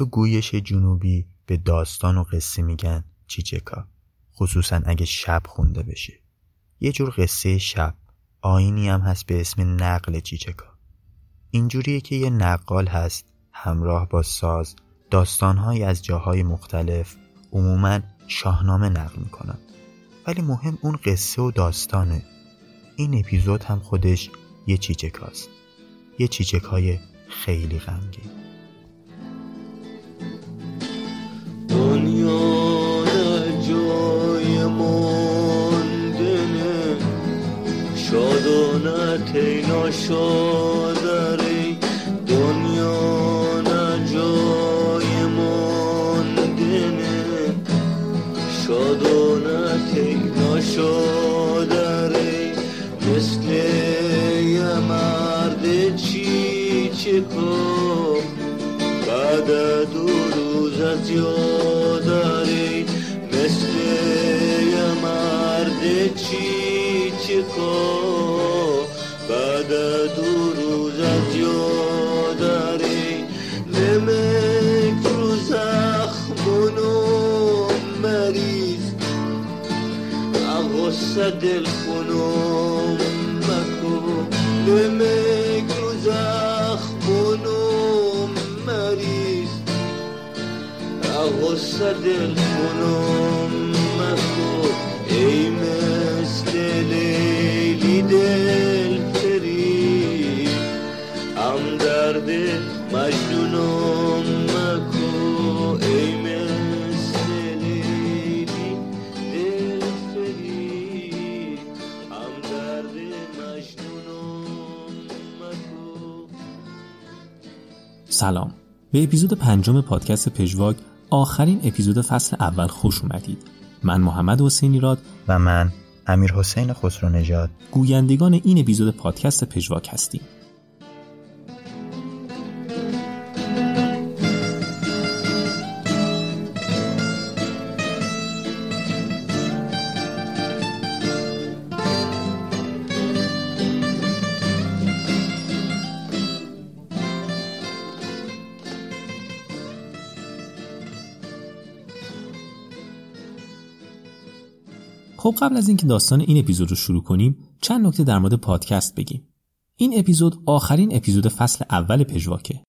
تو گویش جنوبی به داستان و قصه میگن چیچکا. خصوصا اگه شب خونده بشه. یه جور قصه شب. آینی هم هست به اسم نقل چیچکا. اینجوریه که یه نقال هست همراه با ساز. داستانهایی از جاهای مختلف عموما شاهنامه نقل می‌کنن. ولی مهم اون قصه و داستانه. این اپیزود هم خودش یه چیچکاست. یه چیچکای خیلی غمگین. شادانت ای ناشادری دنیا نه جای ماندنه شادانت ای ناشادری مثل یه مرد چی چکا بعد دو روز از یاداری مثل یه مرد چی چکا بعد دو روز از یاداری نمک رو زخمونو مریض. غصه دل خونم مکو نمک رو زخمونم مریض. غصه دل خونم مجنونم مکو ای مثل لیلی دل فری هم درد مجنونم مکو سلام. به اپیزود پنجم پادکست پژواک آخرین اپیزود فصل اول خوش اومدید. من محمد حسینی راد و من امیر حسین خسرو نژاد. گویندگان این اپیزود پادکست پژواک هستیم. خب قبل از اینکه داستان این اپیزود رو شروع کنیم چند نکته در مورد پادکست بگیم. این اپیزود آخرین اپیزود فصل اول پژواکه.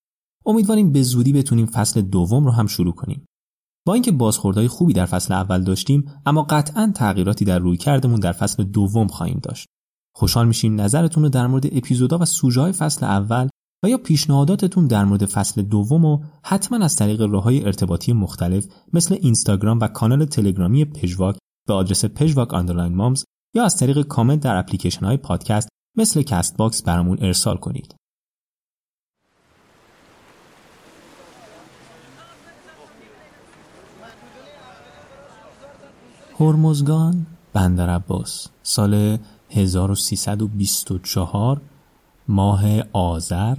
امیدواریم به زودی بتونیم فصل دوم رو هم شروع کنیم. با اینکه بازخوردهای خوبی در فصل اول داشتیم اما قطعا تغییراتی در روی کردمون در فصل دوم خواهیم داشت. خوشحال میشیم نظرتون رو در مورد اپیزودها و سوژه های فصل اول و یا پیشنهاداتتون در مورد فصل دوم و حتما از طریق راههای ارتباطی مختلف مثل اینستاگرام و کانال تلگرامی پژواک به آدرس پژواک underline مامز یا از طریق کامنت در اپلیکیشن های پادکست مثل Castbox برامون ارسال کنید. هرمزگان بندر عباس سال 1324 ماه آذر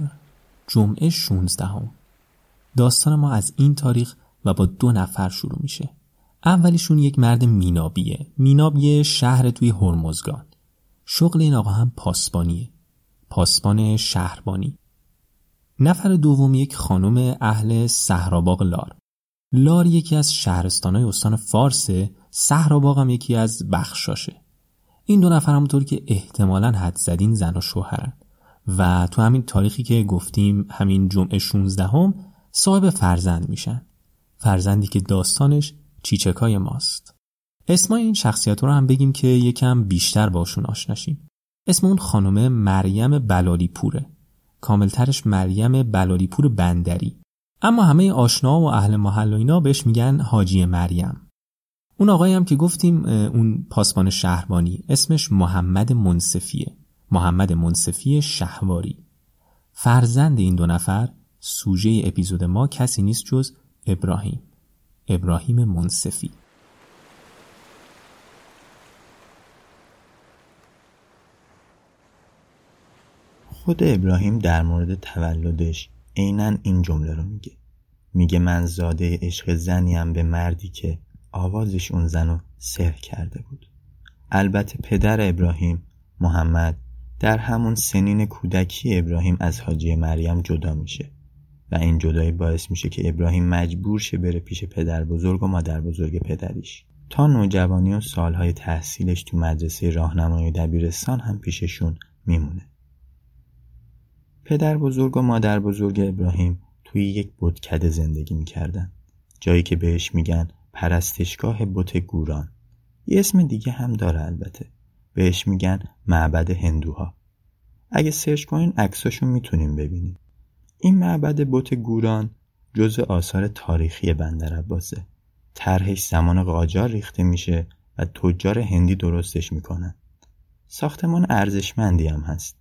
جمعه 16 هم. داستان ما از این تاریخ و با دو نفر شروع میشه اولیشون یک مرد مینابیه. میناب یه شهر توی هرمزگان. شغل این آقا هم پاسبانیه. پاسبان شهربانی. نفر دوم یک خانم اهل صحراباغ لار. لار یکی از شهرستانهای استان فارسه صحراباغ هم یکی از بخشاشه. این دو نفر همونطور که احتمالا حد زدین زن و شوهرن. و تو همین تاریخی که گفتیم همین جمعه 16 هم صاحب فرزند میشن. فرزندی که داستانش چیچکای ماست. اسم این شخصیت رو هم بگیم که یکم بیشتر باشون آشناشیم اسم اون خانم مریم بلالی پوره کاملترش مریم بلالی پور بندری. اما همه آشنا و اهل محل و اینا بهش میگن حاجی مریم. اون آقایی هم که گفتیم اون پاسبان شهربانی. اسمش محمد منصفیه. محمد منصفی شهواری. فرزند این دو نفر سوژه اپیزود ما کسی نیست جز ابراهیم. ابراهیم منصفی. خود ابراهیم در مورد تولدش عینا این جمله رو میگه. میگه من زاده عشق زنیم به مردی که آوازش اون زن رو سر کرده بود. البته پدر ابراهیم محمد در همون سنین کودکی ابراهیم از حاجی مریم جدا میشه. و این جدایی باعث میشه که ابراهیم مجبور شه بره پیش پدر بزرگ و مادر بزرگ پدریش. تا نوجوانی و سالهای تحصیلش تو مدرسه راهنمایی دبیرستان هم پیششون میمونه. پدر بزرگ و مادر بزرگ ابراهیم توی یک بتکده زندگی می‌کردن. جایی که بهش میگن پرستشگاه بت گوران. یه اسم دیگه هم داره البته. بهش میگن معبد هندوها. اگه سرچ کنین عکساشون می‌تونیم ببینیم این معبد بت گوران جزء آثار تاریخی بندر عباسه. طرحش زمان قاجار ریخته میشه و تجار هندی درستش می‌کنن. ساختمان ارزشمندی هم هست.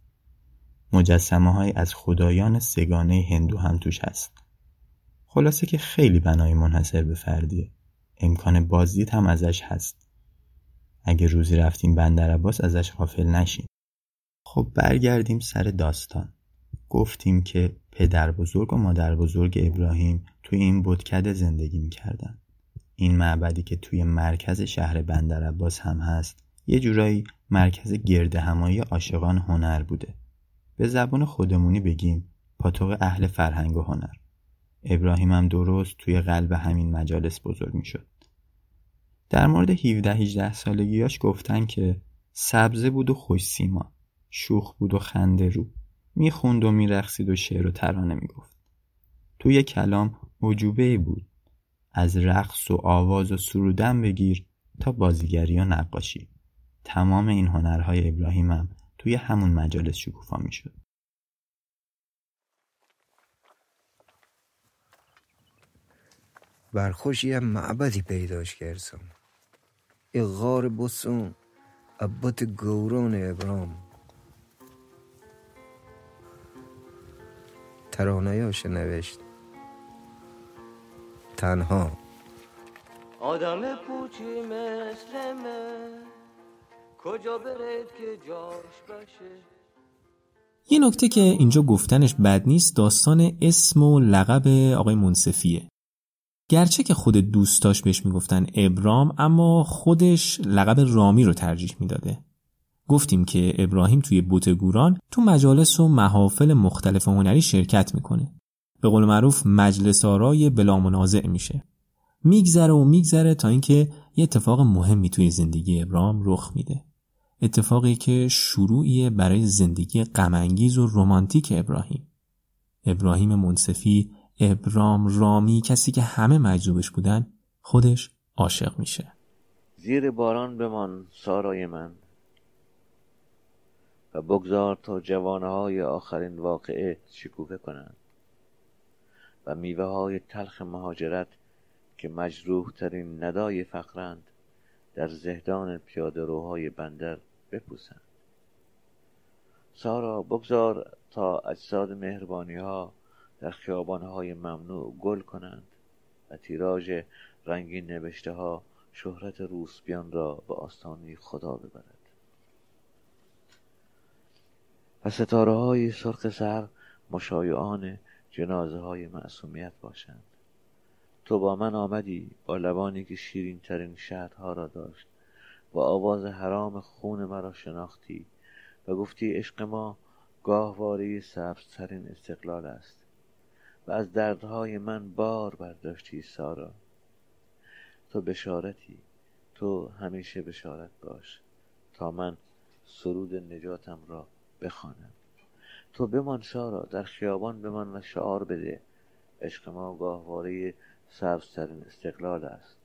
مجسمه های از خدایان سگانه هندو هم توش هست. خلاصه که خیلی بنای منحصر به فردیه. امکان بازدید هم ازش هست. اگه روزی رفتیم بندر عباس ازش غافل نشیم. خب برگردیم سر داستان. گفتیم که پدر بزرگ و مادر بزرگ ابراهیم توی این بودکده زندگی می‌کردن. این معبدی که توی مرکز شهر بندر عباس هم هست یه جورایی مرکز گرد همایی عاشقان هنر بوده. به زبان خودمونی بگیم پاتوق اهل فرهنگ و هنر. ابراهیم هم درست توی قلب همین مجالس بزرگ می شد. در مورد 17 18 سالگیاش گفتن که سبزه بود و خوش سیما شوخ بود و خنده رو. می‌خوند و میرقصید و شعر و ترانه می‌گفت. توی کلام عجوبه بود. از رقص و آواز و سرودن بگیر تا بازیگری و نقاشی. تمام این هنرهای ابراهیمم توی همون مجالس شکوفا می‌شد. برخوش یه معبدی پیداش کردم. ای غار بسون عبات گوران ابرام. ترانهاش نوشت. تنها. آدم پوچی مثل من. کجا برد که جاش باشه یه نکته که اینجا گفتنش بد نیست داستان اسم و لقب آقای منصفیه. گرچه که خود دوستاش بهش می‌گفتن ابرام اما خودش لقب رامی رو ترجیح می‌داده. گفتیم که ابراهیم توی بوتگوران تو مجالس و محافل مختلف هنری شرکت می‌کنه. به قول معروف مجلس آرای بلا منازع میشه. میگذره و میگذره تا اینکه یه اتفاق مهمی توی زندگی ابراهیم رخ میده. اتفاقی که شروعیه برای زندگی غمانگیز و رمانتیک ابراهیم. ابراهیم منصفی ابرام رامی کسی که همه مجذوبش بودن خودش عاشق میشه. زیر باران بمان سارای من. و بگذار تا جوانه های آخرین واقعه شکوفه کنند و میوه های تلخ مهاجرت که مجروح ترین ندای فقرند در زهدان پیاده روهای بندر بپوسند. سارا بگذار تا اجساد مهربانی ها در خیابان های ممنوع گل کنند و تیراژ رنگین نوشته ها شهرت روسبیان را به آستانه خدا ببرد. و ستاره های سرخ سر مشایعان جنازه های معصومیت باشند. تو با من آمدی با لبانی که شیرین ترین شهدها را داشت و آواز حرام خون مرا شناختی و گفتی عشق ما گاهواره سبزترین استقلال است و از دردهای من بار برداشتی سارا. تو بشارتی تو همیشه بشارت باش تا من سرود نجاتم را بخوانم. تو بمان سارا در خیابان بمان و شعار بده. عشق ما گاهواره سبزترین استقلال است.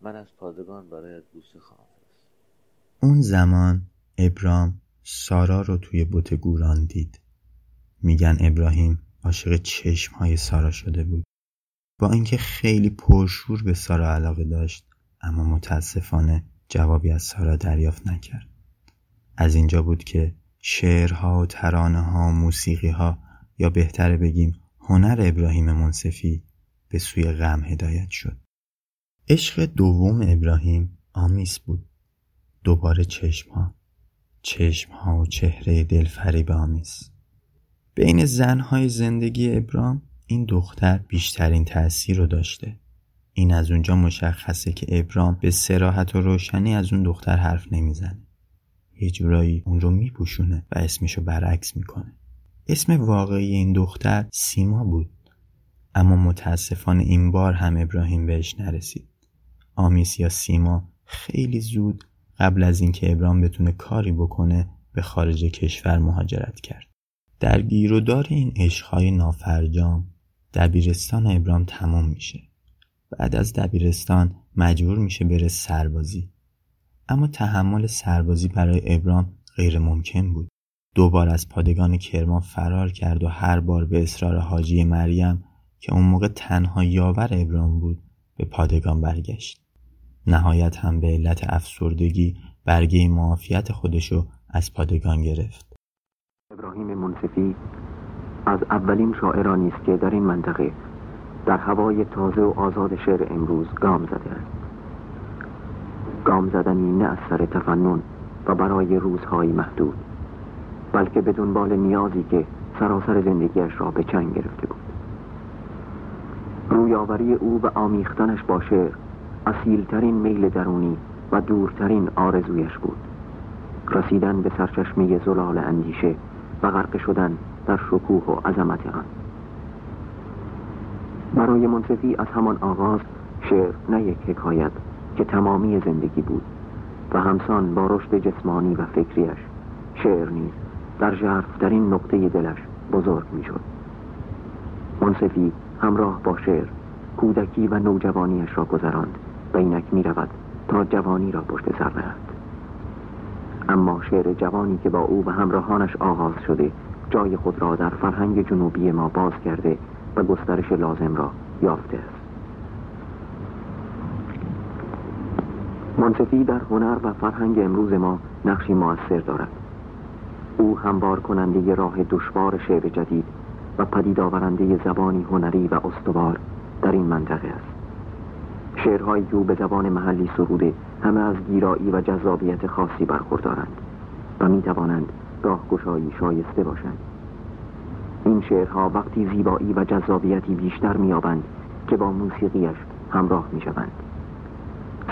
من از پادگان برای بوسه خواهم اون زمان ابرام سارا رو توی بوت گوران دید. میگن ابراهیم عاشق چشم های سارا شده بود. با اینکه خیلی پرشور به سارا علاقه داشت اما متاسفانه جوابی از سارا دریافت نکرد. از اینجا بود که شعرها و ترانه ها موسیقی ها یا بهتره بگیم هنر ابراهیم منصفی به سوی غم هدایت شد. عشق دوم ابراهیم آمیس بود. دوباره چشم ها چشم ها و چهره دلفریب آمیز. بین زنهای زندگی ابرام این دختر بیشترین تأثیر رو داشته. این از اونجا مشخصه که ابرام به سراحت و روشنی از اون دختر حرف نمی‌زنه. یه جورایی اون رو میپوشونه و اسمشو برعکس می‌کنه. اسم واقعی این دختر سیما بود. اما متاسفانه این بار هم ابراهیم بهش نرسید. آمیس یا سیما خیلی زود قبل از اینکه ابراهیم بتونه کاری بکنه به خارج کشور مهاجرت کرد. در گیرودار این عشقهای نافرجام دبیرستان ابرام تمام میشه. بعد از دبیرستان مجبور میشه بره سربازی. اما تحمل سربازی برای ابرام غیر ممکن بود دوبار از پادگان کرمان فرار کرد و هر بار به اصرار حاجی مریم که اون موقع تنها یاور ابرام بود به پادگان برگشت. نهایت هم به علت افسردگی برگه معافیت خودشو از پادگان گرفت. ابراهیم منصفی از اولین شاعرانی است که در این منطقه در هوای تازه و آزاد شعر امروز گام زده است. گام زدنی نه از سر تفنن و برای روزهای محدود بلکه به دنبال نیازی که سراسر زندگیش را به چنگ گرفته بود. رویاوری او و آمیختنش با شعر اصیلترین میل درونی و دورترین آرزویش بود. رسیدن به سرچشمه زلال اندیشه و غرق شدن در شکوه و عظمت آن. برای منصفی از همان آغاز شعر نه یک حکایت که تمامی زندگی بود و همسان با رشد جسمانی و فکریش شعر نیز در ژرفترین نقطه دلش بزرگ می‌شد. منصفی همراه با شعر کودکی و نوجوانیش را گذراند و اینک می رود تا جوانی را پشت سر نهد اما شعر جوانی که با او و همراهانش آغاز شده جای خود را در فرهنگ جنوبی ما باز کرده و گسترش لازم را یافته است. منصفی در هنر و فرهنگ امروز ما نقشی موثر دارد. او هموار کننده راه دشوار شعر جدید و پدید آورنده زبانی هنری و استوار در این منطقه است. شعرهایی که او به زبان محلی سروده همه از گیرایی و جذابیت خاصی برخوردارند و می توانند راهگشایی شایسته باشند. این شعرها وقتی زیبایی و جذابیتی بیشتر میابند که با موسیقیش همراه می شوند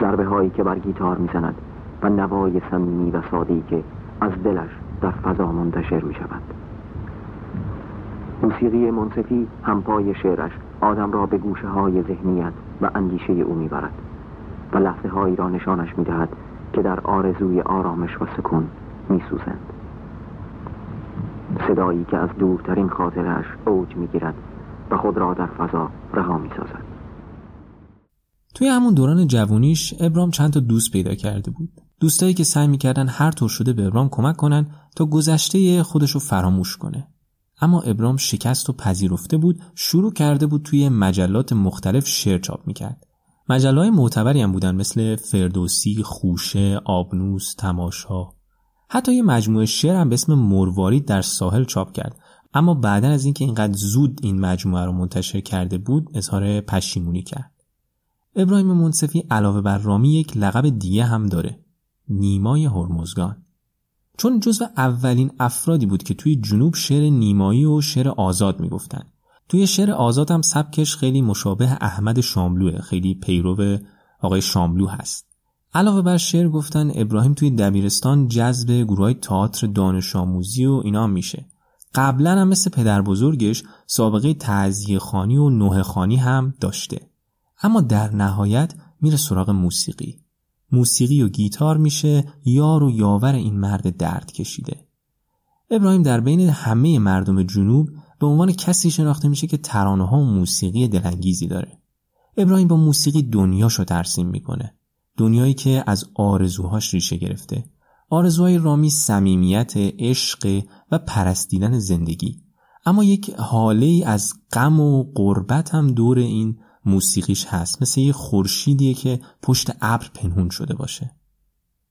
ضربه هایی که بر گیتار می‌زند و نوای صمیمی و سادهی که از دلش در فضا منتشر می شود موسیقی منصفی همپای شعرش آدم را به گوشه های ذهنیت و اندیشه او می‌برد و لحظه هایی را نشانش می‌دهد که در آرزوی آرامش و سکون میسوزند. صدایی که از دورترین خاطرش اوج می‌گیرد و خود را در فضا رها می‌سازد. توی همون دوران جوونیش ابرام چند تا دوست پیدا کرده بود. دوستایی که سعی می‌کردن هر طور شده به ابرام کمک کنن تا گذشته خودش رو فراموش کنه. اما ابرام شکست و پذیرفته بود شروع کرده بود توی مجلات مختلف شعر چاپ می‌کرد. مجله معتبری هم بودن مثل فردوسی، خوشه، آبنوس، تماشا. حتی یه مجموعه شعر هم به اسم مروارید در ساحل چاپ کرد. اما بعدا از اینکه اینقدر زود این مجموعه رو منتشر کرده بود اظهار پشیمونی کرد. ابراهیم منصفی علاوه بر رامی یک لقب دیگه هم داره. نیمای هرمزگان. چون جزو اولین افرادی بود که توی جنوب شعر نیمایی و شعر آزاد می‌گفتن. توی شعر آزاد هم سبکش خیلی مشابه احمد شاملوه خیلی پیرو آقای شاملو هست. علاوه بر شعر گفتن ابراهیم توی دبیرستان جذب گروه های تئاتر دانش آموزی و اینا میشه. قبلا هم مثل پدر بزرگش سابقه تعذیه خانی و نوه خانی هم داشته. اما در نهایت میره سراغ موسیقی. موسیقی و گیتار میشه یار و یاور این مرد درد کشیده. ابراهیم در بین همه مردم جنوب به عنوان کسی شناخته میشه که ترانه ها و موسیقی دلانگیزی داره. ابراهیم با موسیقی دنیاشو ترسیم می‌کنه. دنیایی که از آرزوهاش ریشه گرفته. آرزوهای رامی صمیمیت عشق و پرستیدن زندگی. اما یک حاله از غم و غربت هم دور این موسیقیش هست. مثل یه خورشیدیه که پشت ابر پنهون شده باشه.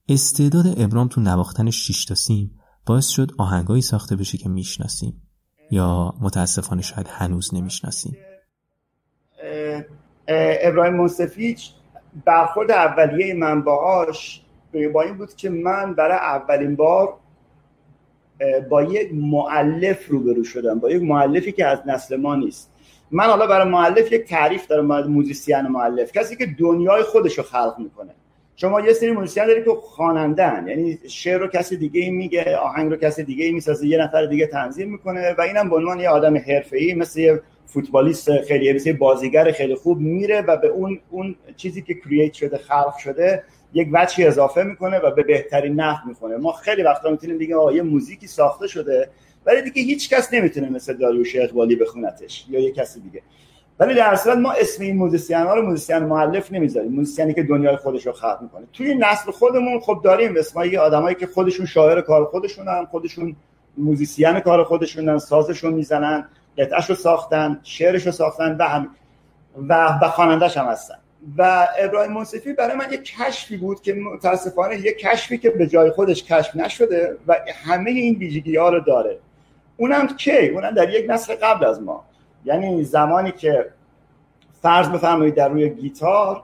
استعداد ابرام تو نواختن شیش تا سیم باعث شد آهنگایی ساخته بشه که می‌شناسیم. یا متاسفانه شاید هنوز نمی‌شناسیم. ابراهیم منصفیچ برخورد اولیه من باهاش با این بود که من برای اولین بار با یک مؤلف روبرو شدم. با یک مؤلفی که از نسل ما نیست. من حالا برای مؤلف یک تعریف دارم موزیسین مؤلف. کسی که دنیای خودش رو خلق می‌کنه. شما یه سری موزیسین داری که خواننده‌ن یعنی شعر رو کسی دیگه میگه آهنگ رو کسی دیگه می‌سازه یه نفر دیگه تنظیم می‌کنه و اینم به عنوان یه آدم حرفه‌ای مثل یه فوتبالیست خیلی مثل بازیگر خیلی خوب میره و به اون اون چیزی که create شده خلق شده یک وجهی اضافه می‌کنه و به بهترین نحو می‌کنه ما خیلی وقتا می‌تونیم بگیم آقا یه موزیکی ساخته شده ولی دیگه هیچ کس نمی‌تونه مثل داریوش اقبالی بخونتش یا یه کسی دیگه. ولی در اصل ما اسم این موزیسین ها رو موزیسین مؤلف نمی‌ذاریم. موزیسینی که دنیای خودش رو خلق می‌کنه. توی نسل خودمون خب داریم اسمای آدمایی که خودشون شاعر کار خودشونن خودشون موزیسین کار خودشونن سازشون می‌زنن قطعش رو ساختن شعرش رو ساختن و هم و و خوانندش هم هستن. و ابراهیم منصفی برای من یک کشفی بود که متاسفانه یک کشفی که به جای خودش کشف نشده و همه این ویژگی ها رو داره. اونم کی؟ اونم در یک نسل قبل از ما. یعنی زمانی که فرض بفرمایید در روی گیتار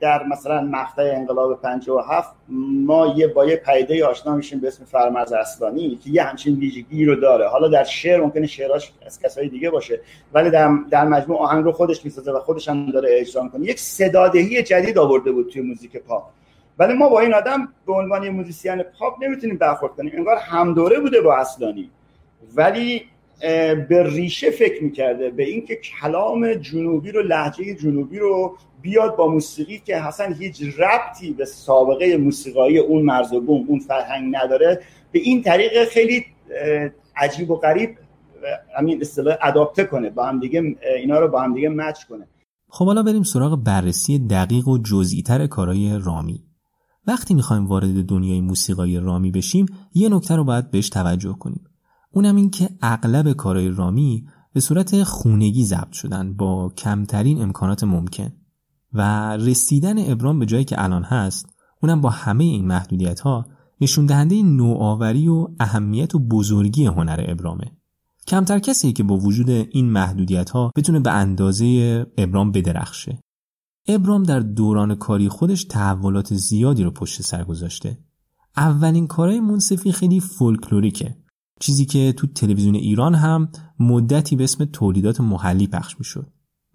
در مثلا مقطع انقلاب 57 ما یه با یه پیده آشنا میشیم به اسم فرمز اصلانی که یه همچین ویژگی رو داره. حالا در شعر ممکنه شعراش از کسای دیگه باشه ولی در, در مجموع آهنگ رو خودش می‌سازه و خودش هم داره اجرا می‌کنه. یک صدادهی جدید آورده بود توی موزیک پاپ. ولی ما با این آدم به عنوان یه موزیسین پاپ نمی‌تونیم برخورد کنیم. انگار همدوره بوده با اصلانی. ولی به ریشه فکر می‌کرده به اینکه کلام جنوبی رو لهجه جنوبی رو بیاد با موسیقی که اصلا هیچ ربطی به سابقه موسیقایی اون مرز و بوم اون فرهنگ نداره. به این طریق خیلی عجیب و غریب همین اصطلاح اداپته کنه با هم دیگه اینا رو با هم دیگه مچ کنه. خب حالا بریم سراغ بررسی دقیق و جزئی‌تر کارهای رامی. وقتی می‌خوایم وارد دنیای موسیقای رامی بشیم یه نکته رو باید بهش توجه کنیم. اونم این که اغلب کارهای رامی به صورت خونگی ضبط شدن با کمترین امکانات ممکن و رسیدن ابرام به جایی که الان هست اونم با همه این محدودیت ها نشون دهنده نوآوری و اهمیت و بزرگی هنر ابرامه. کمتر کسی که با وجود این محدودیت ها بتونه به اندازه ابرام بدرخشه. ابرام در دوران کاری خودش تحولات زیادی رو پشت سر گذاشته. اولین کارهای منصفی خیلی فولکلوریکه. چیزی که تو تلویزیون ایران هم مدتی به اسم تولیدات محلی پخش می‌شد.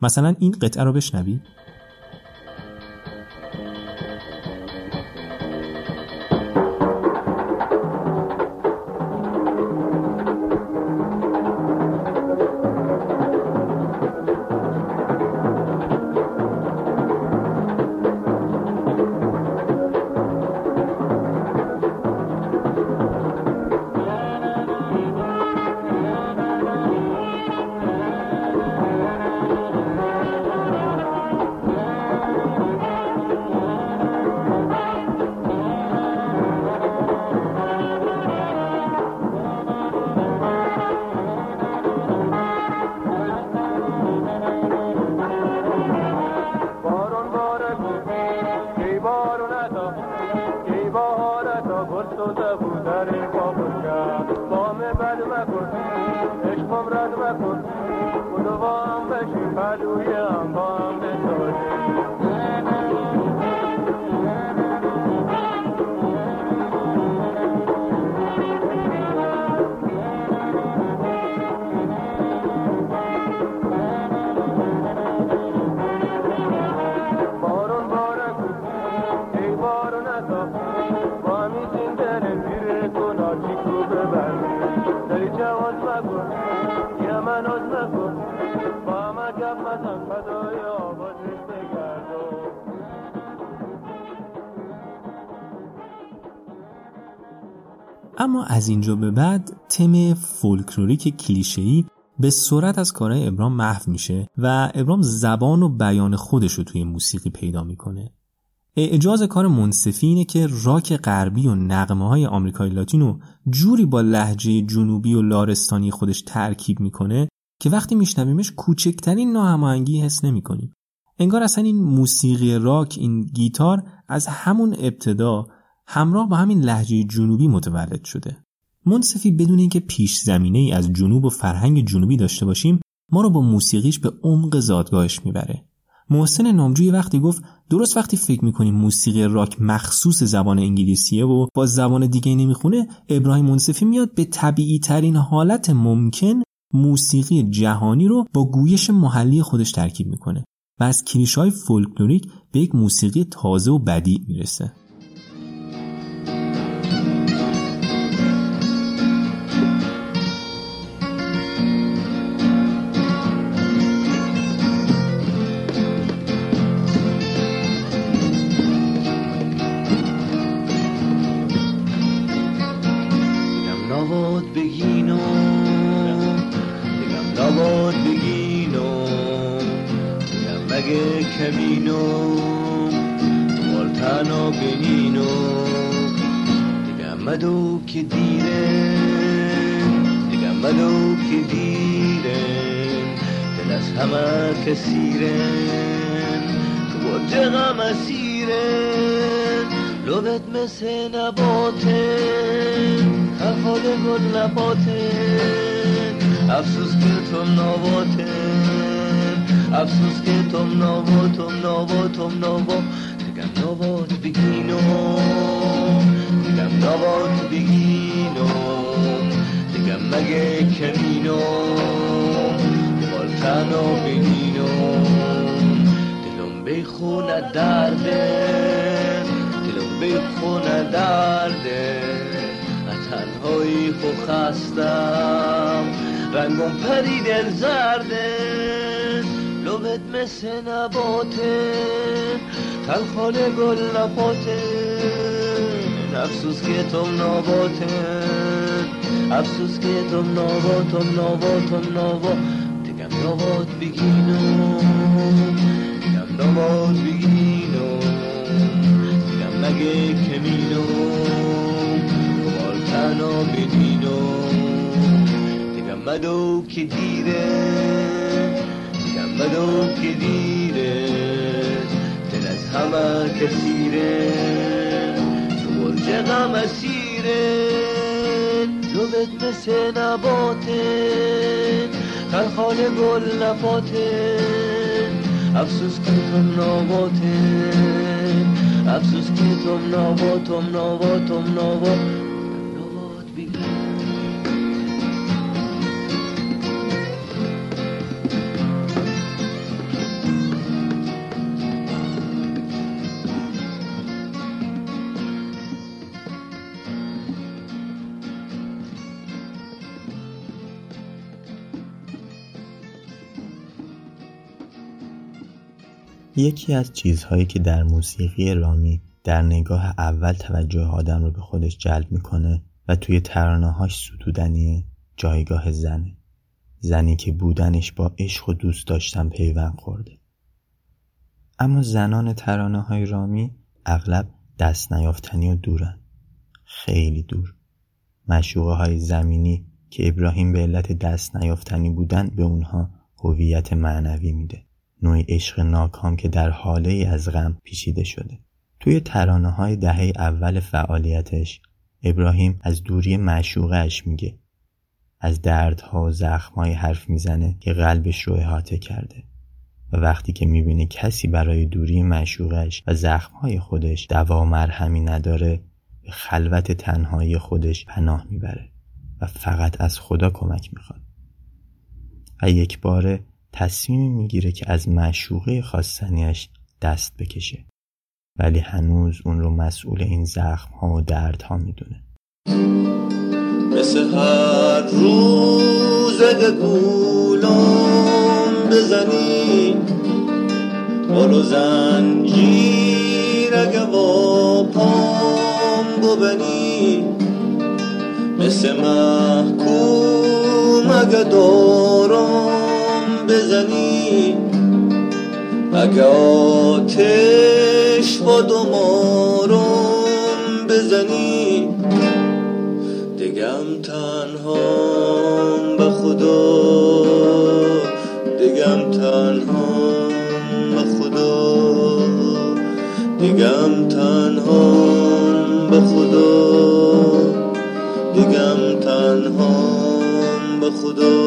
مثلا این قطعه رو بشنوید اما از اینجا به بعد تم فولکلوریک کلیشه‌ای به سرعت از کارهای ابرام محو میشه و ابرام زبان و بیان خودش رو توی موسیقی پیدا می‌کنه. اعجاز کار منصفی اینه که راک غربی و نقمه های آمریکای لاتینو جوری با لحجه جنوبی و لارستانی خودش ترکیب می‌کنه که وقتی میشنویمش کوچکترین ناهماهنگی حس نمی‌کنیم. انگار اصلا این موسیقی راک این گیتار از همون ابتدا همراه با همین لحجه جنوبی متولد شده. منصفی بدون اینکه پیش زمینه ای از جنوب و فرهنگ جنوبی داشته باشیم ما رو با موسیقیش به عمق زادگاهش می‌بره. محسن نامجوی وقتی گفت درست وقتی فکر می‌کنیم موسیقی راک مخصوص زبان انگلیسیه و با زبان دیگه نمی‌خونه ابراهیم منصفی میاد به طبیعی ترین حالت ممکن موسیقی جهانی رو با گویش محلی خودش ترکیب می‌کنه و از کلیش های فولکلوریک به یک موسیقی تازه و بدی می‌رسه. که دیره دیگه مدو که دیره دل از همه کسیرن تو برج غم اسیرن لبت مثل نباته خفال گل نباته افسوس که تو نباته افسوس که تم نوا تم نوا تم نوا دیگم نوات بگینو. نوات بگینو دیگم مگه کمینو بالتنو بگینو دلم بیخونه درده دلم بیخونه درده. تنهایی خو خستم رنگم پرید زرده. لبت مثل نباته تلخال گل نپاته افسوس که تم نباته افسوس که تم نباتم نباتم نبا دیگم نبات بگینو. دیگم نبات بگینو. دیگم مگه کمینو. بالتنو بدینو. دیگم مدو که دیره. بدو که دیره. دل از همه کسیره تو برج غم اسیره لبت مثل نباته تلخال گل نپاته افسوس که تم نباته افسوس که تم نباتم نباتم نبات. یکی از چیزهایی که در موسیقی رامی در نگاه اول توجه آدم رو به خودش جلب می‌کنه و توی ترانه‌هاش ستودنی جایگاه زنه. زنی که بودنش با عشق و دوست داشتن پیوند خورده. اما زنان ترانه های رامی اغلب دست نیافتنی و دورن. خیلی دور. مشوقه های زمینی که ابراهیم به علت دست نیافتنی بودن به اونها هویت معنوی میده. نوعی عشق ناکام که در حاله ای از غم پیچیده شده. توی ترانه های دهه اول فعالیتش ابراهیم از دوری معشوقهش میگه. از دردها و زخمهای حرف می‌زنه که قلبش رو احاطه کرده. و وقتی که می‌بینه کسی برای دوری معشوقش و زخمهای خودش دوا مرهمی نداره به خلوت تنهایی خودش پناه می‌بره و فقط از خدا کمک می‌خواد. و یک باره تصمیمی می‌گیره که از معشوقه خواستنیش دست بکشه. ولی هنوز اون رو مسئول این زخم ها و درد ها می‌دونه. مثل هر روز گولم بزنی ولو زنجیر اگه با پام ببنی. مثل محکوم اگه دارم بزنی. اگه آتش با دمارم بزنی دگم تنهام به خدا. دگم تنهام به خدا. دگم تنهام به خدا. دگم تنهام به خدا.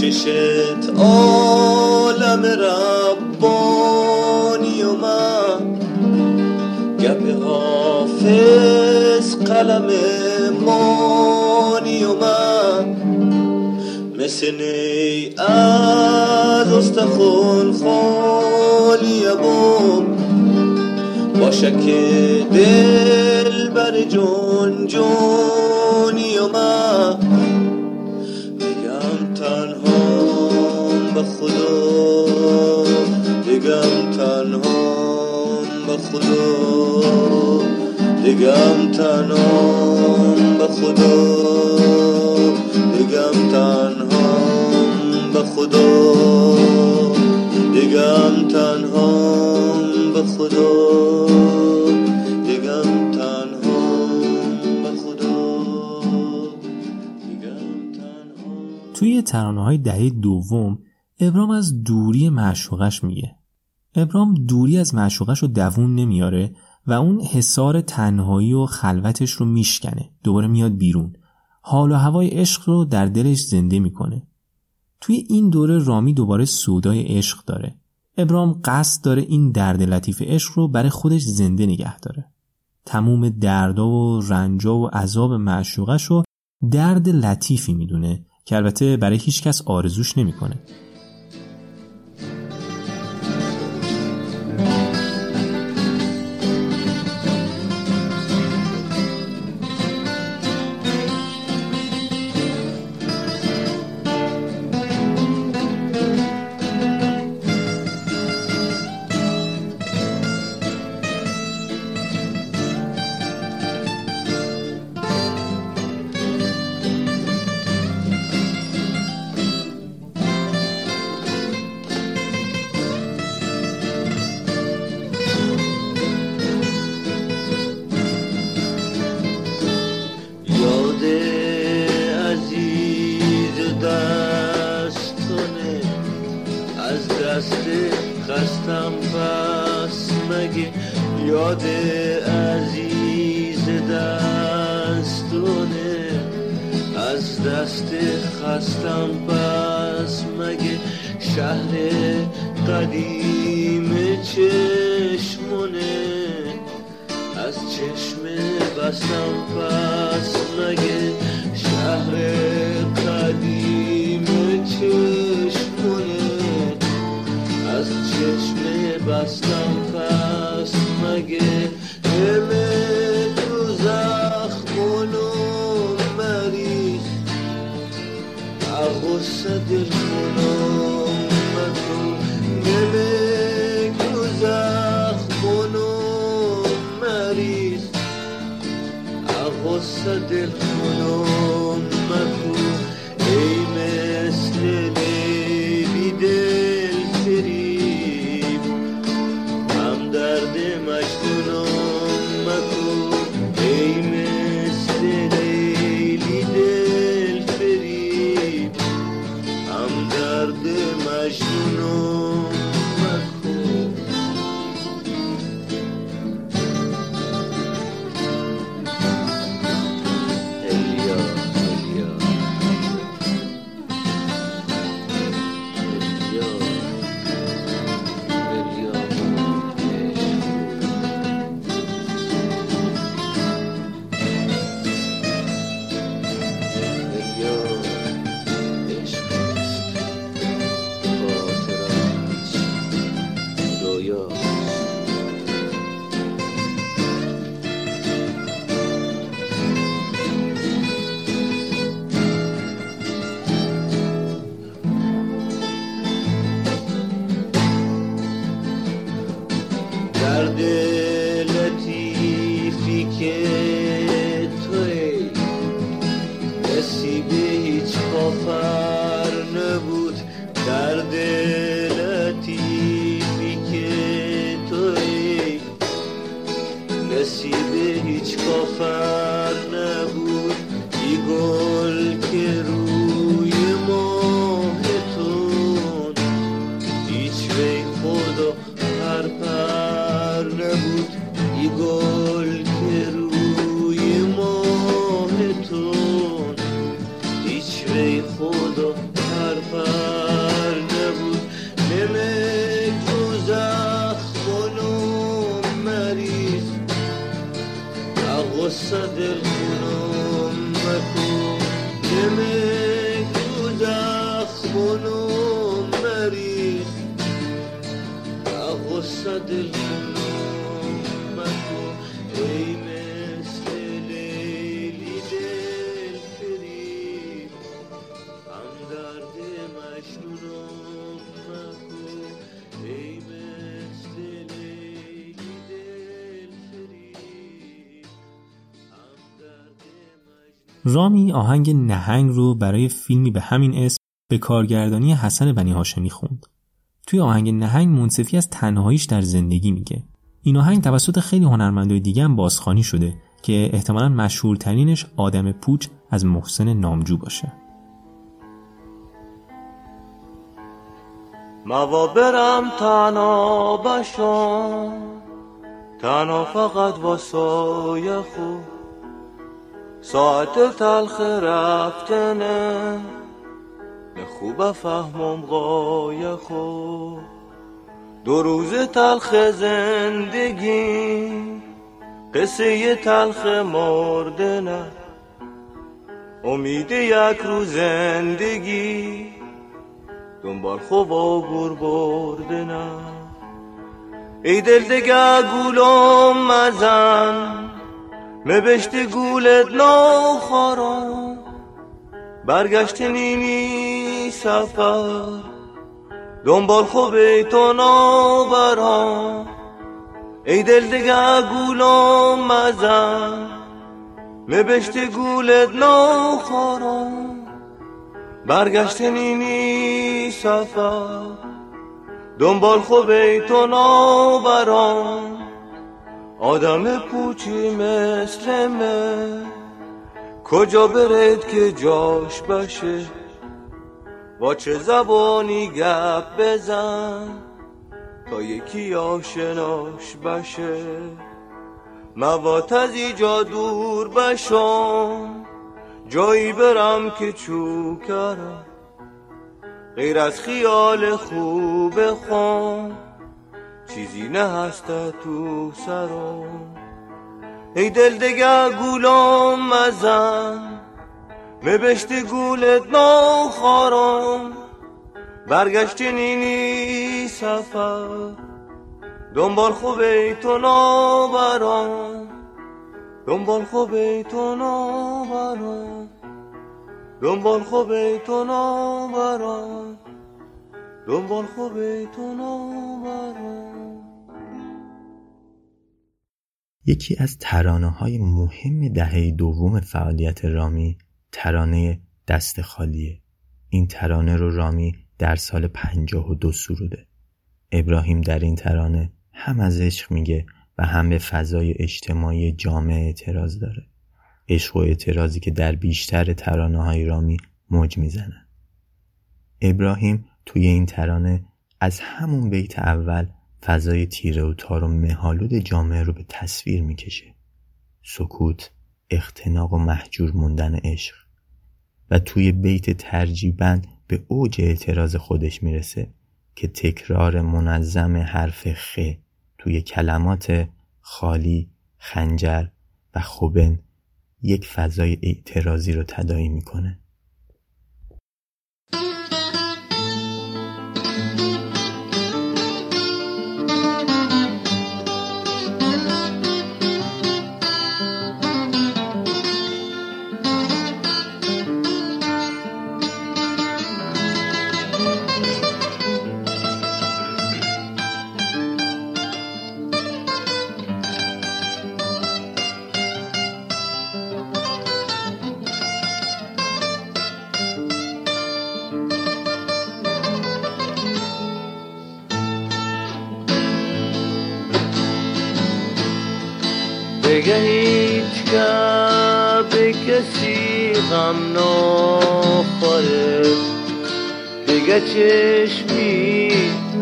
چشت عالم ربانی و من. گپ حافظ قلم مانی و من. مثل نی از استخون خالی بوم باشه که دل بر جون جونی خدا بگم تنها به خدا بگم تنها به خدا بگم تنها به خدا توی ترانه های دهه دوم ابرام از دوری معشوقش میگه. ابرام دوری از معشوقش رو دوون نمیاره و اون حسار تنهایی و خلوتش رو میشکنه. دوباره میاد بیرون. حال و هوای عشق رو در دلش زنده می‌کنه. توی این دوره رامی دوباره سودای عشق داره. ابرام قصد داره این درد لطیف عشق رو برای خودش زنده نگه داره. تموم دردا و رنجا و عذاب معشوقش رو درد لطیفی می‌دونه که البته برای هیچ کس آرزوش نمی‌کنه. رامی آهنگ نهنگ رو برای فیلمی به همین اسم به کارگردانی حسن بنی هاشمی خوند. توی آهنگ نهنگ منصفی از تنهاییش در زندگی میگه. این آهنگ توسط خیلی هنرمندای دیگه هم بازخوانی شده که احتمالا مشهورترینش آدم پوچ از محسن نامجو باشه. موا برم تنها بشم تنها فقط واسای خود ساعت تلخ رفتنه. به خوب فهمم قای خود. دو روز تلخ زندگی قصه تلخ مردنه. امید یک روز زندگی دنبال خوب گور بردنه. ای دل دگه گولم مزن. مبشت گولت نو خارم برگشت نینی سفر. دنبال خوب تو نابرم ای دل دگه گولم مزن. مبشت گولت نو خارم برگشت نینی سفر. دنبال خوب تو نابرم آدم پوچی مثل من. کجا برد که جاش باشه؟ با چه زبانی گپ بزن تا یکی آشناش باشه؟ موات از ایجا دور بشم جایی برم که چوکرم غیر از خیال خوب خون چیزی نه هست تو سرم. ای دل دگه گولم مزن. مبشت گولت نو خارم برگشت نینی سفر. دنبال خوب تو نابرم. دنبال خوب تو نابرم. دنبال خوب تو نابرم. دنبال خوب تو نابرم. یکی از ترانه های مهم دهه دوم فعالیت رامی ترانه دست خالیه. این ترانه رو رامی در سال 52 سروده. ابراهیم در این ترانه هم از عشق میگه و هم به فضای اجتماعی جامعه اعتراض داره. عشق و اعتراضی که در بیشتر ترانه های رامی موج می‌زنن. ابراهیم توی این ترانه از همون بیت اول فضای تیره و تار و مهالود جامعه رو به تصویر می‌کشه. سکوت اختناق و محجور موندن عشق. و توی بیت ترجیبا به اوج اعتراض خودش می‌رسه که تکرار منظم حرف خ توی کلمات خالی، خنجر و خوبن یک فضای اعتراضی رو تداعی می‌کنه. بگه هیچ که به کسی غم نخوره. دیگه چشمی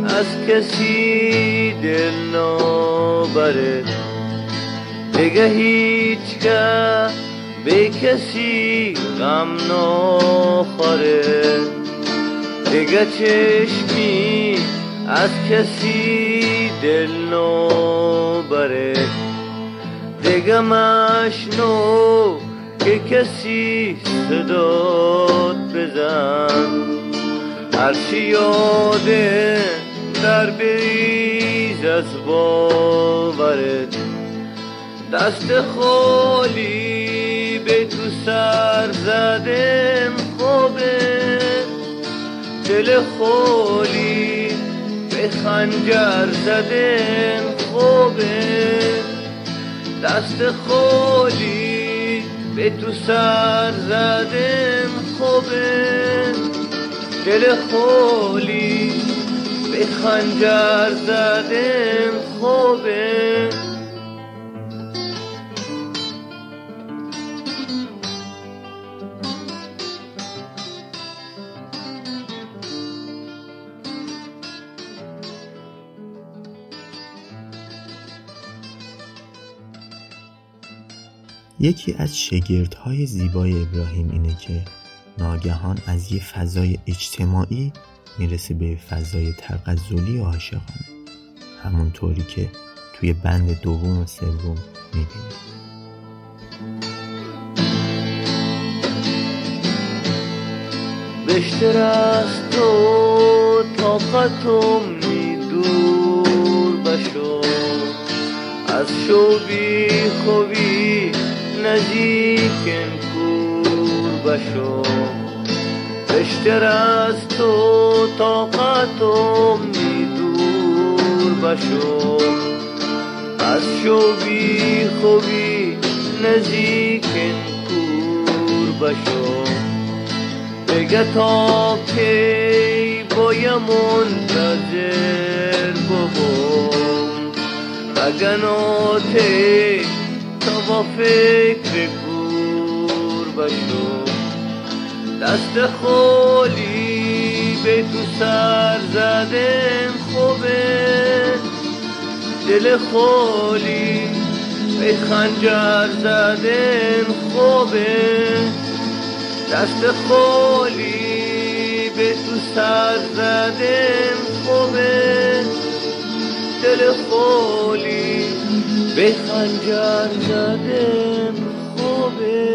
از کسی دل نبره. دیگه هیچ که به کسی غم نخوره. دیگه چشمی از کسی دل نبره. دیگه مشنو که کسی صدات بزن. هرچی یاده در بیز از باورت دست خالی به تو سر زدم خوبه دل خالی به خنجر زدم خوبه دست خالی به تو سر زدم خوبه. دل خالی به خنجر زدم خوبه. یکی از شگردهای زیبای ابراهیم اینه که ناگهان از یه فضای اجتماعی می‌رسه به فضای تغزلی و عاشقانه. همونطوری که توی بند دوم و سوم می‌بینیم. بشتر از تو طاقتم دور بشو. از شوبی خوبی نزیکن کور بشو بشتر از تو طاقتم دور بشو. از شوبی خوبی نزیکن کور بشو بگه تا کی باید منتظر ببم بگناته تا فکر گور بشو دست خالی به تو سر زدم خوبه. دل خالی به خنجر زدم خوبه. دست خالی به تو سر زدم خوبه. دل خالی خنجر زدم خوبه.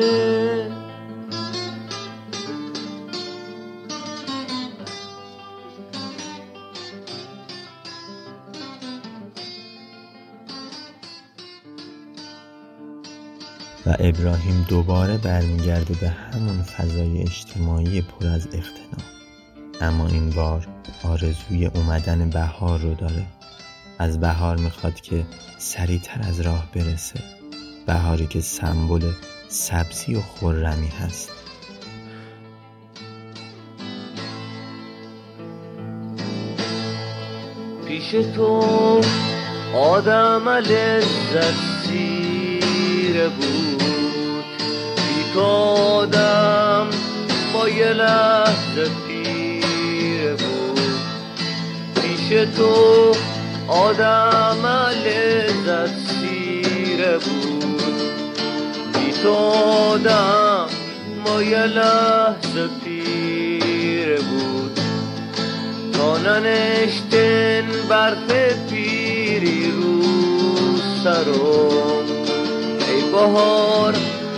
و ابراهیم دوباره برمیگرده به همون فضای اجتماعی پر از اختناق. اما این بار آرزوی اومدن بهار رو داره. از بهار می‌خواد که سریعتر از راه برسه. بهاری که سمبل سبزی و خرمی هست. پیش تو آدم لذت سیره بود. بی تو آدم با یه لحظه پیره بود. پیش تو آدم لذت سیره بود. بی تو آدم با یه لحظه پیره بود. تا ننشتن برف پیری رو سرم. ای بهار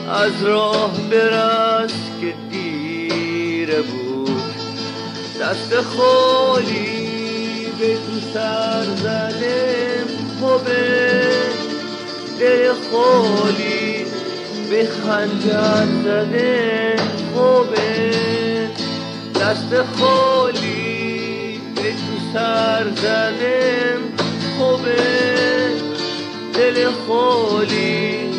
از راه برس که دیره بود. دست خالی به تو سر زدم خوبه دل خالی به خنجر زدم خوبه دست خالی به تو سر زدم خوبه دل خالی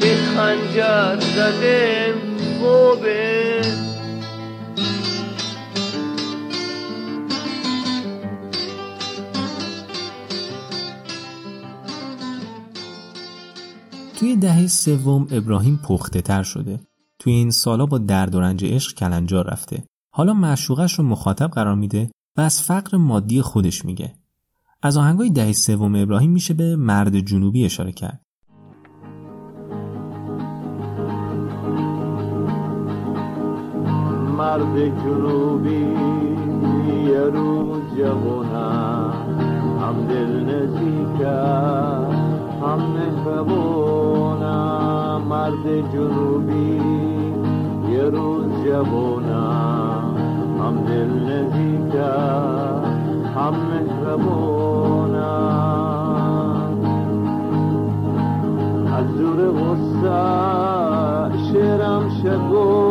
به خنجر زدم خوبه توی دهه سوم ابراهیم پخته تر شده. توی این سالا با درد و رنج عشق کلنجار رفته. حالا معشوقش رو مخاطب قرار میده و از فقر مادی خودش میگه. از آهنگای دهه سوم ابراهیم میشه به مرد جنوبی اشاره کرد. مرد جنوبی یه روز جوانم هم دل نزیکم هم مهربانم مرد جنوبی. یه روز جوانم هم دل نزیکم هم مهربانم از زور غصه شعرم شگفتم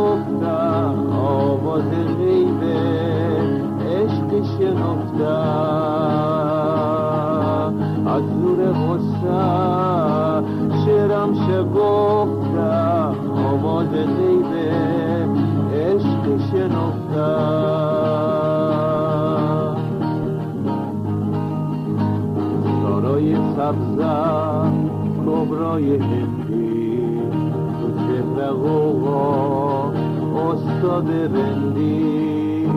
سارای سبزم کبرای هندی. تو چهره غوغا استاد رندی.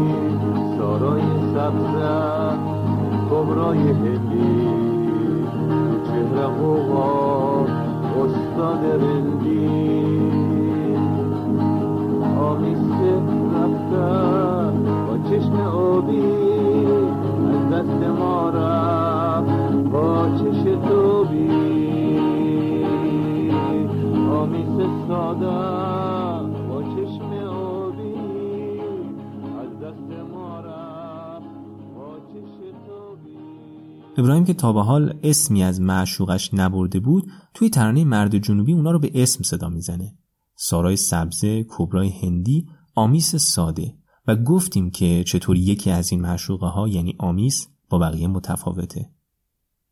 سارای سبزم کبرای هندی. تو چهره غوغا استاد رفتم با چشم آبی از دست ما رفت. با چش توبی آمیس ساده ابراهیم که تا به حال اسمی از معشوقش نبرده بود توی ترانه مرد جنوبی اونا رو به اسم صدا می‌زنه. سارای سبزه، کبرای هندی، آمیس ساده و گفتیم که چطور یکی از این معشوقه ها یعنی آمیس با بقیه متفاوته.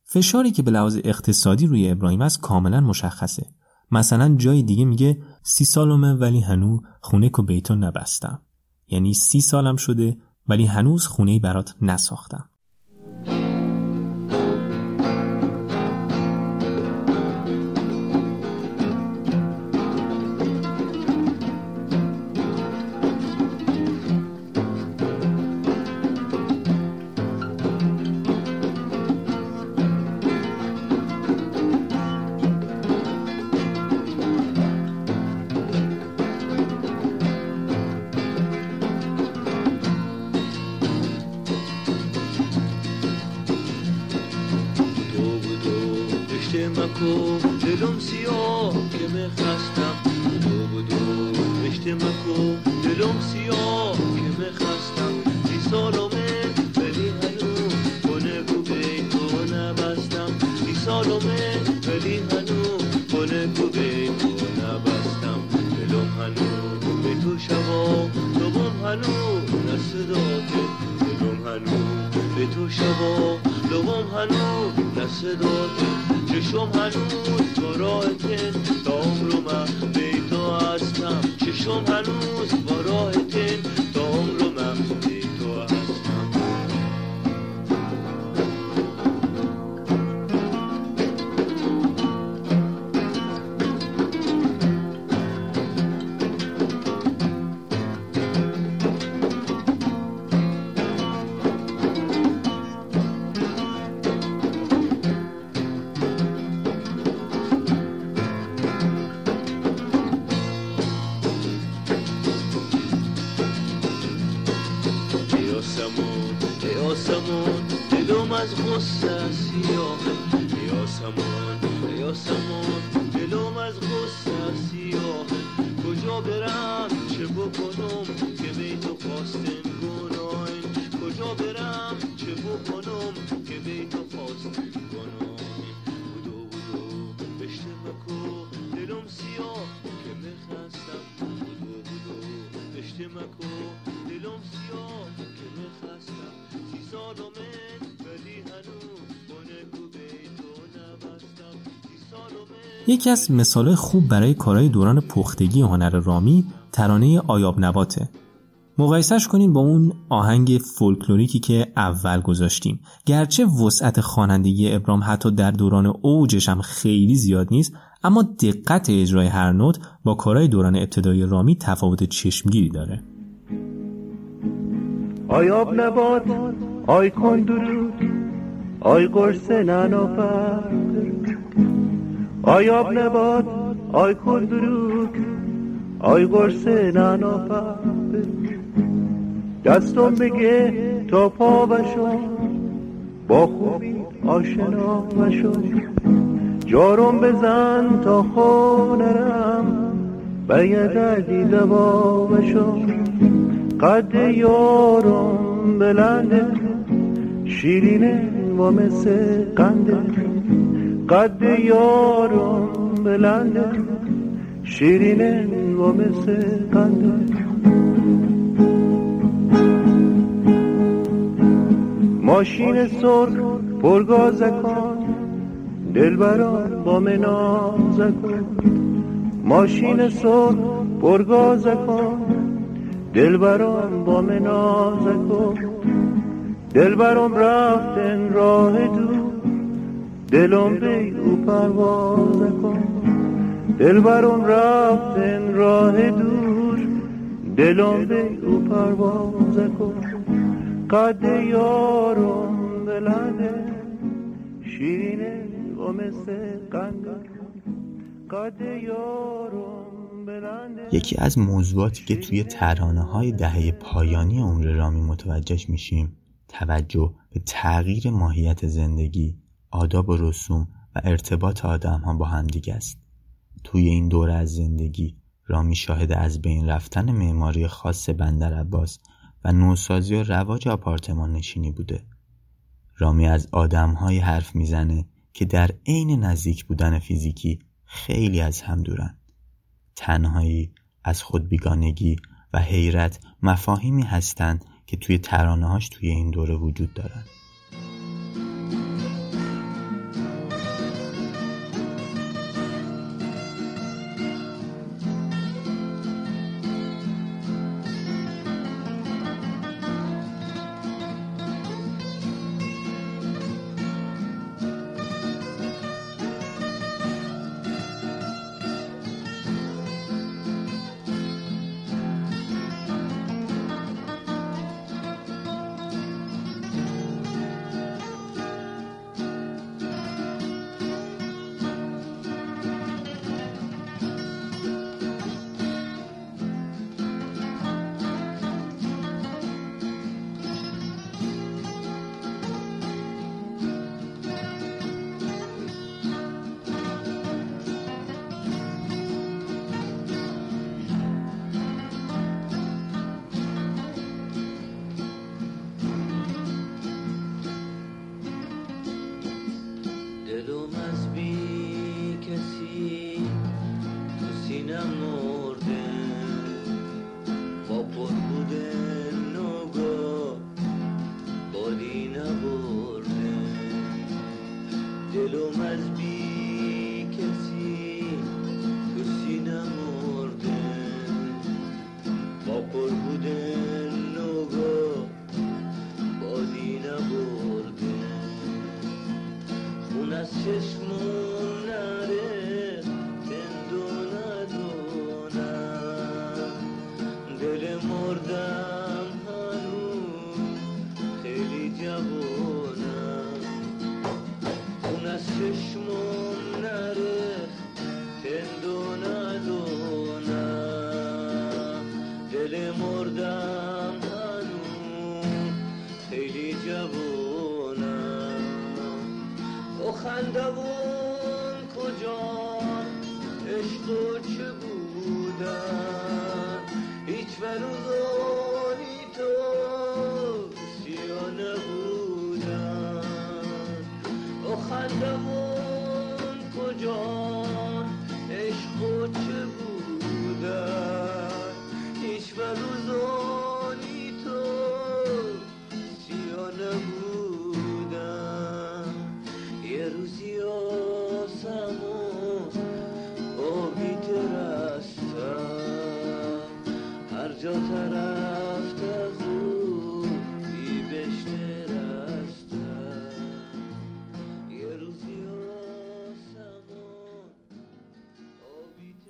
فشاری که به لحاظ اقتصادی روی ابراهیم است کاملا مشخصه. مثلا جای دیگه میگه سی سالمه ولی هنو خونه کو بیتو نبستم. یعنی سی سالم شده ولی هنوز خونه برات نساختم. ای آسمون دلم از غصه سیاهه. آسمون ای آسمون دلم از غصه سیاهه. کجا برم؟ چه بکنم؟ که بی تو خواستن گناهین کجا برم؟ چه بکنم؟ که بی تو خواستن گناهین بودو بودو بشت مکو دلم سیاه. مکو دلم که بخستم سی سالمه ولی هنوز یکی از مثالهای خوب برای کارهای دوران پختگی هنر رامی ترانه آیاب نباته. مقایسش کنیم با اون آهنگ فولکلوریکی که اول گذاشتیم. گرچه وسعت خوانندگی ابرام حتی در دوران اوجش هم خیلی زیاد نیست اما دقت اجرای هر نوت با کارهای دوران ابتدایی رامی تفاوت چشمگیری داره. آیاب نباد آی کن درود آی قرص ننافر آیاب نباد آی کن درود آی قرص ننافر دستم بگه تا پا بشم با خوبی آشنا بشم جارم بزن تا خونرم دردی دوا بشم قد یارم بلنده. شیرینه و مثل قنده. قد یارم بلنده. شیرینه و مثل قنده. ماشین سرخ پرگازکان دلبران با منازکان ماشین سرخ پرگازکان دلبران با منازکان دلبرم رفتن راه دور دلم به او پرواز کن. دلبرم رفتن راه دور. دلم به او پرواز کن. قد یارم بلنده. شیرینه. یکی از موضوعاتی که توی ترانه های دهه پایانی عمر رامی متوجهش میشیم توجه به تغییر ماهیت زندگی آداب و رسوم و ارتباط آدم ها با همدیگه است. توی این دوره از زندگی رامی شاهد از بین رفتن معماری خاص بندر عباس و نوسازی و رواج آپارتمان نشینی بوده. رامی از آدمهایی حرف می‌زنه که در عین نزدیک بودن فیزیکی خیلی از هم دورن. تنهایی از خود بیگانگی و حیرت مفاهیمی هستند که توی ترانه‌هاش توی این دوره وجود دارن.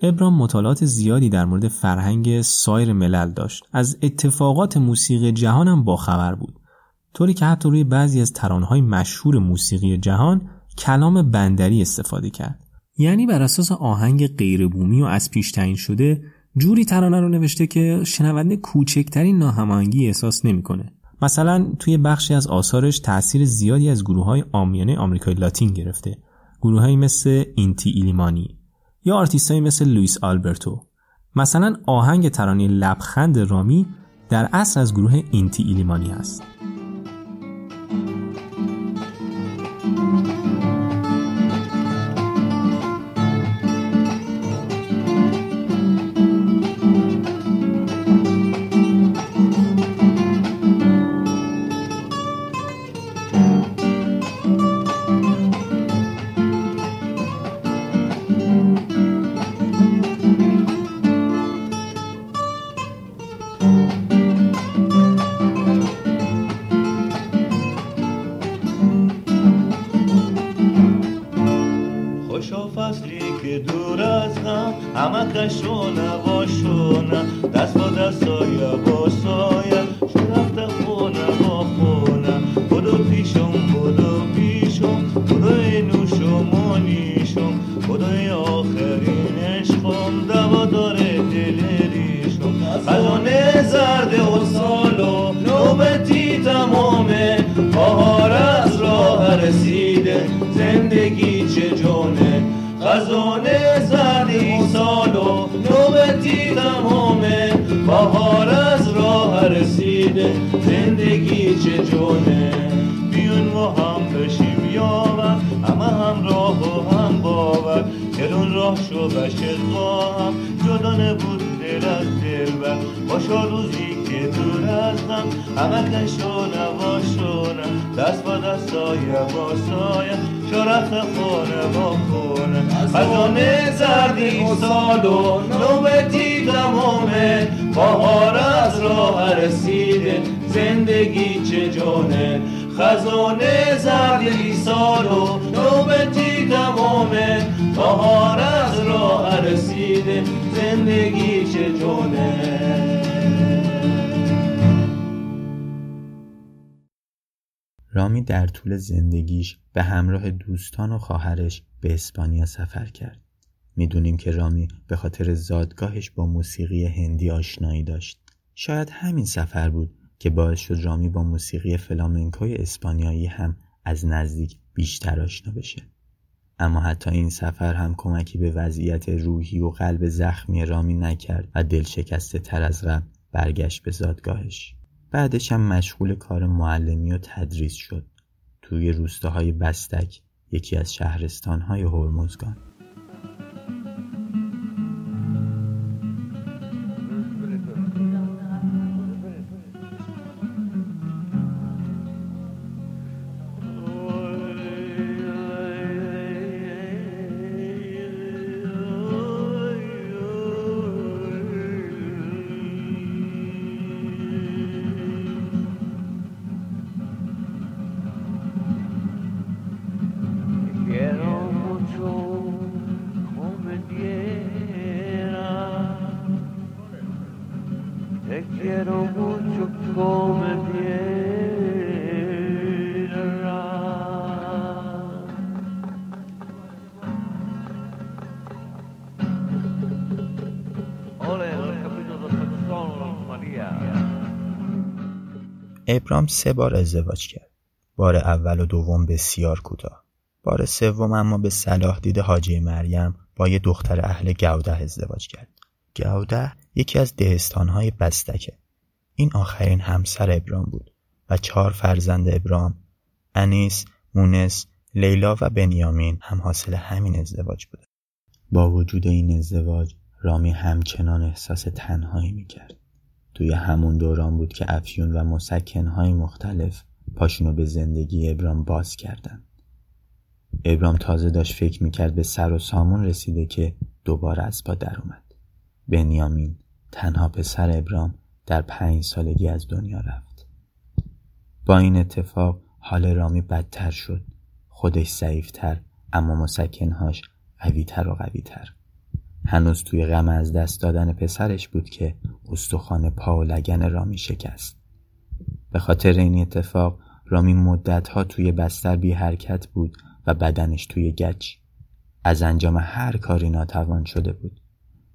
ابرام مطالعات زیادی در مورد فرهنگ سایر ملل داشت. از اتفاقات موسیقی جهان هم باخبر بود. طوری که حتی روی بعضی از ترانه‌های مشهور موسیقی جهان کلام بندری استفاده کرد. یعنی بر اساس آهنگ غیربومی و از پیش تعیین شده جوری ترانه رو نوشته که شنونده کوچکترین ناهماهنگی احساس نمی‌کنه. مثلا توی بخشی از آثارش تاثیر زیادی از گروه های آمیانه آمریکای لاتین گرفته. گروههایی مثل اینتی ایلیمانی یا آرتیستایی مثل لوئیس آلبرتو. مثلا آهنگ ترانه لبخند رامی در اصل از گروه اینتی ایلیمانی است خزانه زرد و سالو نوبتی تمامه بهار از راه رسیده. زندگی چه جونه خزانه سال و نوبتی تمامه بهار از راه رسیده. زندگی چه جونه بیون ما هم بشیم یاور همه هم راه و هم باور. دلون راه شو بشه با هم جدا نبود دل بر باشا روزی که دور از هم همه کشو نباشونه دست با دست سایه با سایه شرف خونه با خونه خزانه زردی سال و نوبتی تمامه بهار از راه رسیده زندگی چه جونه خزانه زردی سال و نوبتی تمامه بهار از راه رسیده زندگی چه جونه رامی در طول زندگیش به همراه دوستان و خواهرش به اسپانیا سفر کرد. می‌دونیم که رامی به خاطر زادگاهش با موسیقی هندی آشنایی داشت. شاید همین سفر بود که باعث شد رامی با موسیقی فلامنکوی اسپانیایی هم از نزدیک بیشتر آشنا بشه. اما حتی این سفر هم کمکی به وضعیت روحی و قلب زخمی رامی نکرد و دلشکسته تر از قبل برگشت به زادگاهش. بعدش هم مشغول کار معلمی و تدریس شد توی روستاهای بستک یکی از شهرستانهای هرمزگان ابرام سه بار ازدواج کرد. بار اول و دوم بسیار کوتاه. بار سوم اما به صلاح دید حاجی مریم با یه دختر اهل گوده ازدواج کرد. گوده یکی از دهستانهای بستکه. این آخرین همسر ابرام بود و چهار فرزند ابرام انیس، مونس، لیلا و بنیامین هم حاصل همین ازدواج بوده. با وجود این ازدواج رامی همچنان احساس تنهایی می‌کرد. توی همون دوران بود که افیون و مسکنهای مختلف پاشونو به زندگی ابرام باز کردن. ابرام تازه داشت فکر می‌کرد به سر و سامون رسیده که دوباره از پا در اومد. بنیامین تنها پسر ابرام در پنج سالگی از دنیا رفت. با این اتفاق حال رامی بدتر شد. خودش ضعیفتر اما مسکنهاش قویتر و قویتر. هنوز توی غم از دست دادن پسرش بود که استخوان پا و لگن رامی شکست. به خاطر این اتفاق رامی مدتها توی بستر بی حرکت بود و بدنش توی گچ. از انجام هر کاری ناتوان شده بود.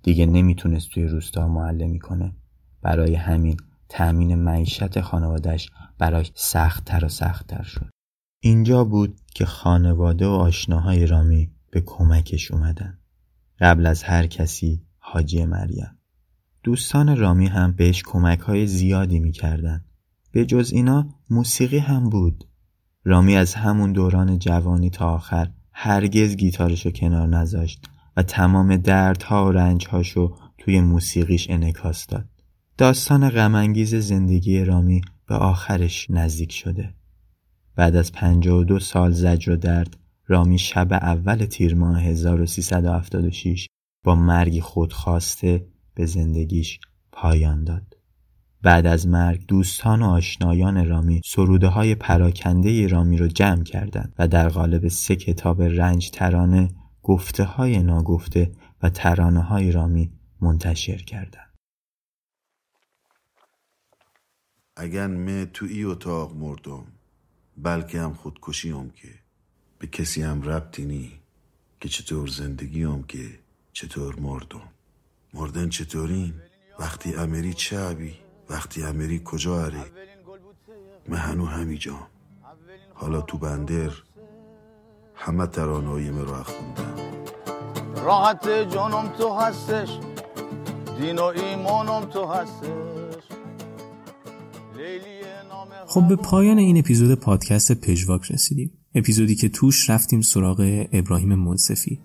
دیگه نمی‌تونست توی روستا معلمی کنه. برای همین تأمین معیشت خانوادش براش سختتر و سختتر شد. اینجا بود که خانواده و آشناهای رامی به کمکش اومدن. قبل از هر کسی حاجی مریم. دوستان رامی هم بهش کمک های زیادی می‌کردن. به جز اینا موسیقی هم بود. رامی از همون دوران جوانی تا آخر هرگز گیتارشو کنار نذاشت و تمام دردها و رنجهاشو توی موسیقیش انکاس داد. داستان غمانگیز زندگی رامی به آخرش نزدیک شده. بعد از 52 سال زجر و درد رامی شب اول تیر ماه 1376 با مرگی خودخواسته به زندگیش پایان داد. بعد از مرگ دوستان و آشنایان رامی سروده های پراکنده رامی رو جمع کردند و در قالب سه کتاب رنج ترانه گفته های ناگفته و ترانه های رامی منتشر کردند. اگر من تو ای اتاق مردم بلکه هم خودکشیم که به کسی هم ربطی نی که چطور زندگیم که چطور مردم. مردن چطورین؟ وقتی امری چه عبی وقتی امری کجا اره؟ من هنو همی جام. حالا تو بندر همه ترانهای مرا خوندم راحت جانم تو هستش دین و ایمانم تو هستش. خب به پایان این اپیزود پادکست پژواک رسیدیم. اپیزودی که توش رفتیم سراغ ابراهیم منصفی.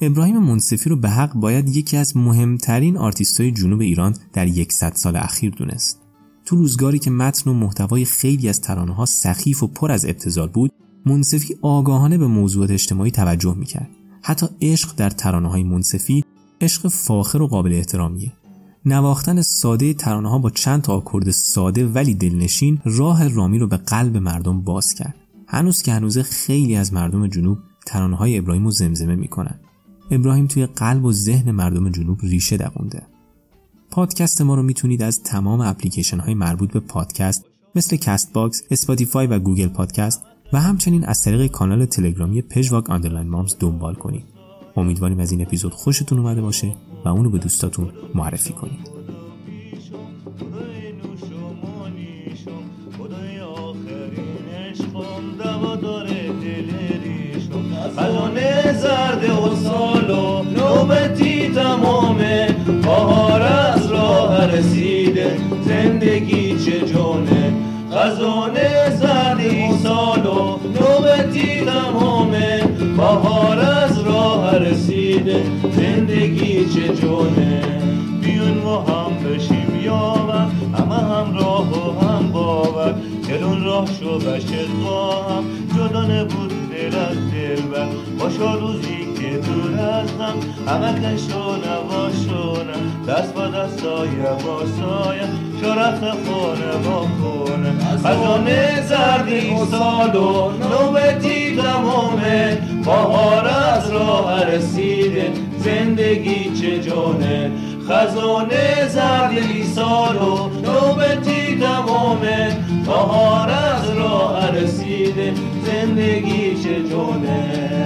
ابراهیم منصفی رو به حق باید یکی از مهمترین آرتیستای جنوب ایران در یکصد سال اخیر دونست. تو روزگاری که متن و محتوای خیلی از ترانه ها سخیف و پر از ابتذال بود منصفی آگاهانه به موضوعات اجتماعی توجه می‌کرد. حتی عشق در ترانه های منصفی عشق فاخر و قابل احترامیه. نواختن ساده ترانه ها با چند تا آکورد ساده ولی دلنشین راه رامی رو به قلب مردم باز کرد. هنوز که هنوز خیلی از مردم جنوب ترانه های ابراهیم رو زمزمه می‌کنن ابراهیم توی قلب و ذهن مردم جنوب ریشه دوونده پادکست ما رو می‌تونید از تمام اپلیکیشن های مربوط به پادکست مثل Castbox، Spotify و Google Podcast و همچنین از طریق کانال تلگرامی پژواک underline مامز دنبال کنید. امیدواریم از این اپیزود خوشتون اومده باشه و اونو به دوستاتون معرفی کنید. زرد و سال و نوبتی تمامه. بهار از راه رسیده. زندگی چه جونه. خزانه زرد این سال و نوبتی تمامه. بهار از راه رسیده. زندگی چه جونه. بیون ما هم بشیم یاور همه هم راه و هم باور. دلون راه شو بشت با هم. جدا نبود دل از دل بر باشا روزی دور از من همه شونه و شونه دست با دست سایه با سایه. شرف خونه با خونه از آن زردی سال و نوبتی با بهار از راه رسیده. زندگی چه جانه. خزانه زردی سال و نوبتی تمامه بهار از راه رسیده. زندگی چه جانه.